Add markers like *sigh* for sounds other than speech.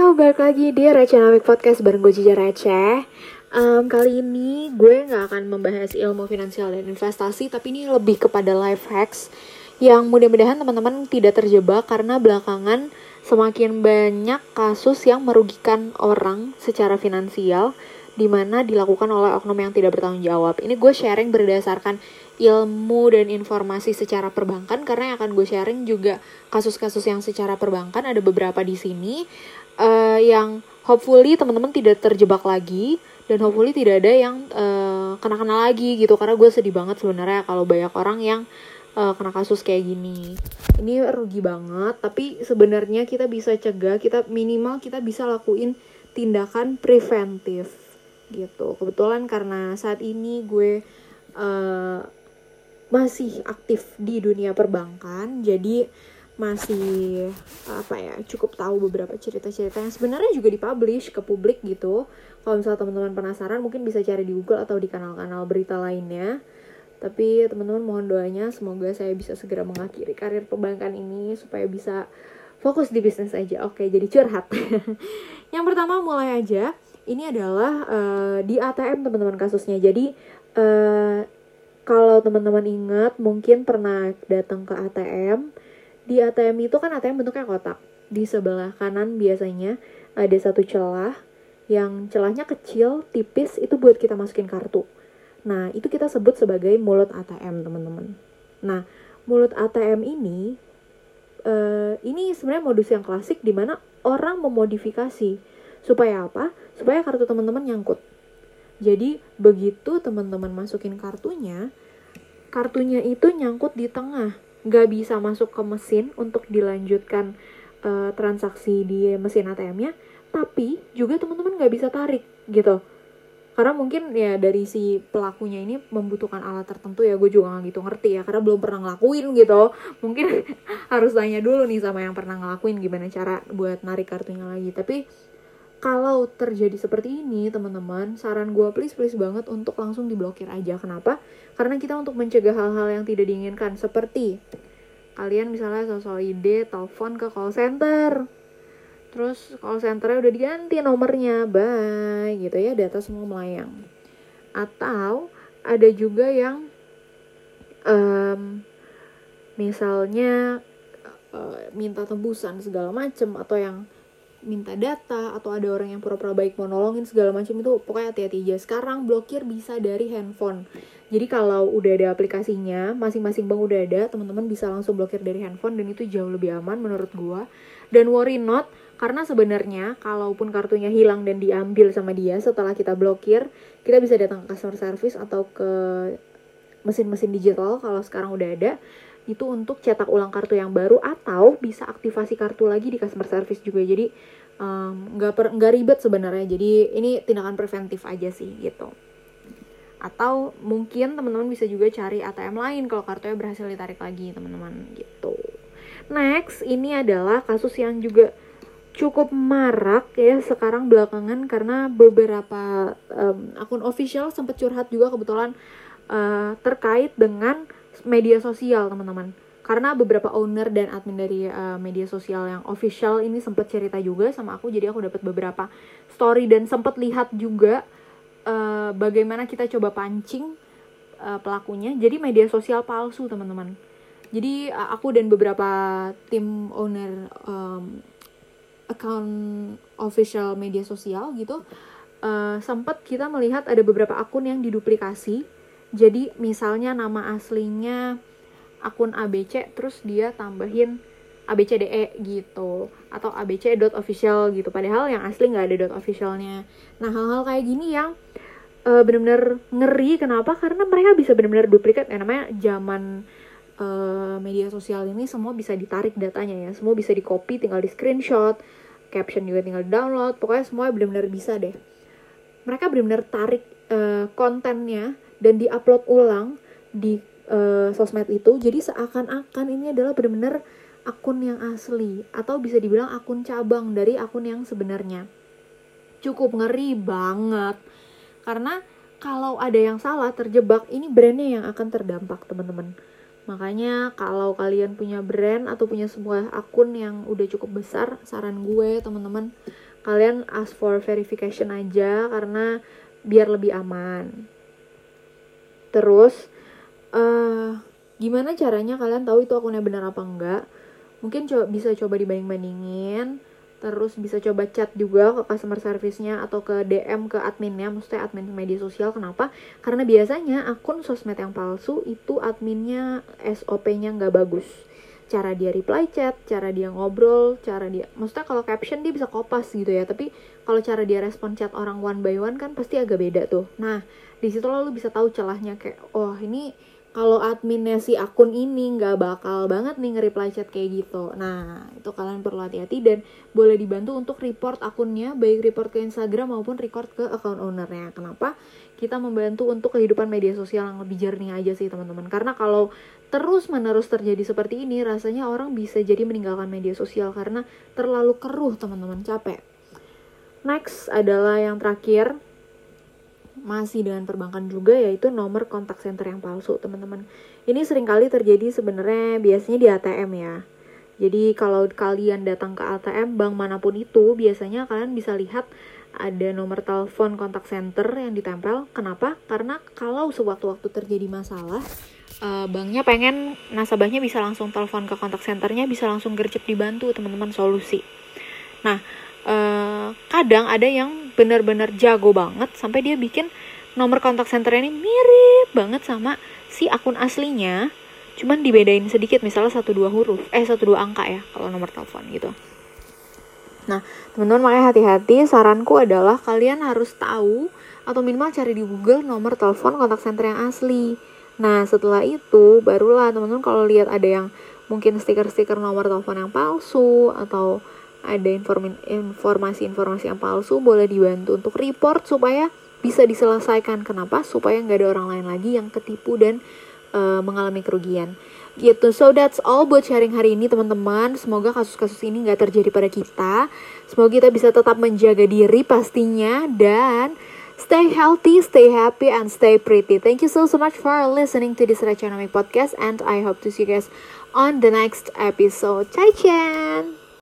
Yo, balik lagi di Receh Podcast bareng gue Cica Receh. Um, Kali ini gue gak akan membahas ilmu finansial dan investasi Tapi ini lebih kepada life hacks Yang mudah-mudahan teman-teman tidak terjebak Karena belakangan semakin banyak kasus yang merugikan orang secara finansial Di mana dilakukan oleh oknum yang tidak bertanggung jawab. Ini gue sharing berdasarkan ilmu dan informasi secara perbankan karena yang akan gue sharing juga kasus-kasus yang secara perbankan ada beberapa di sini uh, yang hopefully teman-teman tidak terjebak lagi dan hopefully tidak ada yang uh, kena-kena lagi gitu. Karena gue sedih banget sebenarnya kalau banyak orang yang uh, kena kasus kayak gini. Ini rugi banget tapi sebenarnya kita bisa cegah kita minimal kita bisa lakuin tindakan preventif gitu. Kebetulan karena saat ini gue uh, masih aktif di dunia perbankan jadi masih apa ya cukup tahu beberapa cerita-cerita yang sebenarnya juga dipublish ke publik gitu. Kalau misalnya teman-teman penasaran mungkin bisa cari di Google atau di kanal-kanal berita lainnya. Tapi teman-teman mohon doanya semoga saya bisa segera mengakhiri karir perbankan ini supaya bisa fokus di bisnis aja. Oke jadi curhat. *laughs* Yang pertama mulai aja. Ini adalah uh, di ATM teman-teman kasusnya. Jadi uh, kalau teman-teman ingat mungkin pernah datang ke ATM di ATM itu kan ATM bentuknya kotak. Di sebelah kanan biasanya ada satu celah yang celahnya kecil tipis itu buat kita masukin kartu. Nah itu kita sebut sebagai mulut ATM teman-teman. Nah mulut ATM ini uh, ini sebenarnya modus yang klasik di mana orang memodifikasi. Supaya apa? Supaya kartu teman-teman nyangkut. Jadi begitu teman-teman masukin kartunya, kartunya itu nyangkut di tengah, nggak bisa masuk ke mesin untuk dilanjutkan uh, transaksi di mesin ATM-nya, tapi juga teman-teman nggak bisa tarik gitu. Karena mungkin ya dari si pelakunya ini membutuhkan alat tertentu ya gue juga nggak gitu ngerti ya karena belum pernah ngelakuin gitu. Mungkin *laughs* harus tanya dulu nih sama yang pernah ngelakuin gimana cara buat narik kartunya lagi. Tapi kalau terjadi seperti ini teman-teman saran gue please please banget untuk langsung diblokir aja. Kenapa? Karena kita untuk mencegah hal-hal yang tidak diinginkan seperti kalian misalnya sosok ide telepon ke call center. Terus call centernya udah diganti nomornya. Bye gitu ya data semua melayang. Atau ada juga yang um, misalnya uh, minta tebusan segala macem atau yang minta data atau ada orang yang pura-pura baik mau nolongin segala macam itu pokoknya hati-hati aja. Sekarang blokir bisa dari handphone. Jadi kalau udah ada aplikasinya masing-masing bank udah ada teman-teman bisa langsung blokir dari handphone dan itu jauh lebih aman menurut gua. Dan worry not karena sebenarnya kalaupun kartunya hilang dan diambil sama dia setelah kita blokir kita bisa datang ke customer service atau ke mesin-mesin digital kalau sekarang udah ada itu untuk cetak ulang kartu yang baru atau bisa aktivasi kartu lagi di customer service juga. Jadi nggak um, nggak ribet sebenarnya. Jadi ini tindakan preventif aja sih gitu. Atau mungkin teman-teman bisa juga cari ATM lain kalau kartunya berhasil ditarik lagi teman-teman gitu. Next ini adalah kasus yang juga cukup marak ya sekarang belakangan karena beberapa um, akun official sempat curhat juga kebetulan uh, terkait dengan media sosial teman-teman. Karena beberapa owner dan admin dari uh, media sosial yang official ini sempat cerita juga sama aku jadi aku dapat beberapa story dan sempat lihat juga uh, bagaimana kita coba pancing uh, pelakunya. Jadi media sosial palsu teman-teman. Jadi uh, aku dan beberapa tim owner um, account official media sosial gitu uh, sempat kita melihat ada beberapa akun yang diduplikasi jadi misalnya nama aslinya akun ABC terus dia tambahin ABCDE gitu atau abc.official gitu. Padahal yang asli nggak ada dot officialnya. Nah hal-hal kayak gini yang uh, bener-bener ngeri. Kenapa? Karena mereka bisa bener-bener duplikat ya namanya zaman uh, media sosial ini semua bisa ditarik datanya ya. Semua bisa di copy tinggal di screenshot caption juga tinggal download pokoknya semua bener-bener bisa deh. Mereka bener-bener tarik uh, kontennya dan diupload ulang di uh, sosmed itu jadi seakan-akan ini adalah benar-benar akun yang asli atau bisa dibilang akun cabang dari akun yang sebenarnya. Cukup ngeri banget. Karena kalau ada yang salah terjebak ini brandnya yang akan terdampak teman-teman. Makanya kalau kalian punya brand atau punya sebuah akun yang udah cukup besar saran gue teman-teman kalian ask for verification aja karena biar lebih aman terus uh, gimana caranya kalian tahu itu akunnya benar apa enggak mungkin coba bisa coba dibanding bandingin terus bisa coba chat juga ke customer service-nya atau ke DM ke adminnya, maksudnya admin media sosial. Kenapa? Karena biasanya akun sosmed yang palsu itu adminnya SOP-nya nggak bagus. Cara dia reply chat, cara dia ngobrol, cara dia, maksudnya kalau caption dia bisa kopas gitu ya. Tapi kalau cara dia respon chat orang one by one kan pasti agak beda tuh. Nah, di situ lo bisa tahu celahnya kayak, oh ini kalau adminnya si akun ini nggak bakal banget nih nge-reply chat kayak gitu. Nah, itu kalian perlu hati-hati dan boleh dibantu untuk report akunnya, baik report ke Instagram maupun report ke account ownernya. Kenapa? Kita membantu untuk kehidupan media sosial yang lebih jernih aja sih teman-teman. Karena kalau terus menerus terjadi seperti ini, rasanya orang bisa jadi meninggalkan media sosial karena terlalu keruh teman-teman, capek. Next adalah yang terakhir, masih dengan perbankan juga yaitu nomor kontak center yang palsu teman-teman. Ini sering kali terjadi sebenarnya biasanya di ATM ya. Jadi kalau kalian datang ke ATM bank mana pun itu biasanya kalian bisa lihat ada nomor telepon kontak center yang ditempel. Kenapa? Karena kalau sewaktu-waktu terjadi masalah uh, banknya pengen nasabahnya bisa langsung telepon ke kontak centernya bisa langsung gercep dibantu teman-teman solusi. Nah uh, kadang ada yang benar-benar jago banget sampai dia bikin nomor kontak center ini mirip banget sama si akun aslinya. Cuman dibedain sedikit misalnya satu dua huruf eh satu dua angka ya kalau nomor telepon gitu. Nah teman-teman makanya hati-hati. Saranku adalah kalian harus tahu atau minimal cari di Google nomor telepon kontak center yang asli. Nah setelah itu barulah teman-teman kalau lihat ada yang mungkin stiker-stiker nomor telepon yang palsu atau ada informasi-informasi yang palsu boleh dibantu untuk report supaya bisa diselesaikan. Kenapa? Supaya nggak ada orang lain lagi yang ketipu dan uh, mengalami kerugian. Gitu. So that's all buat sharing hari ini teman-teman. Semoga kasus-kasus ini nggak terjadi pada kita. Semoga kita bisa tetap menjaga diri pastinya. Dan Stay healthy, stay happy, and stay pretty. Thank you so so much for listening to this Economic podcast, and I hope to see you guys on the next episode. Chai Chen!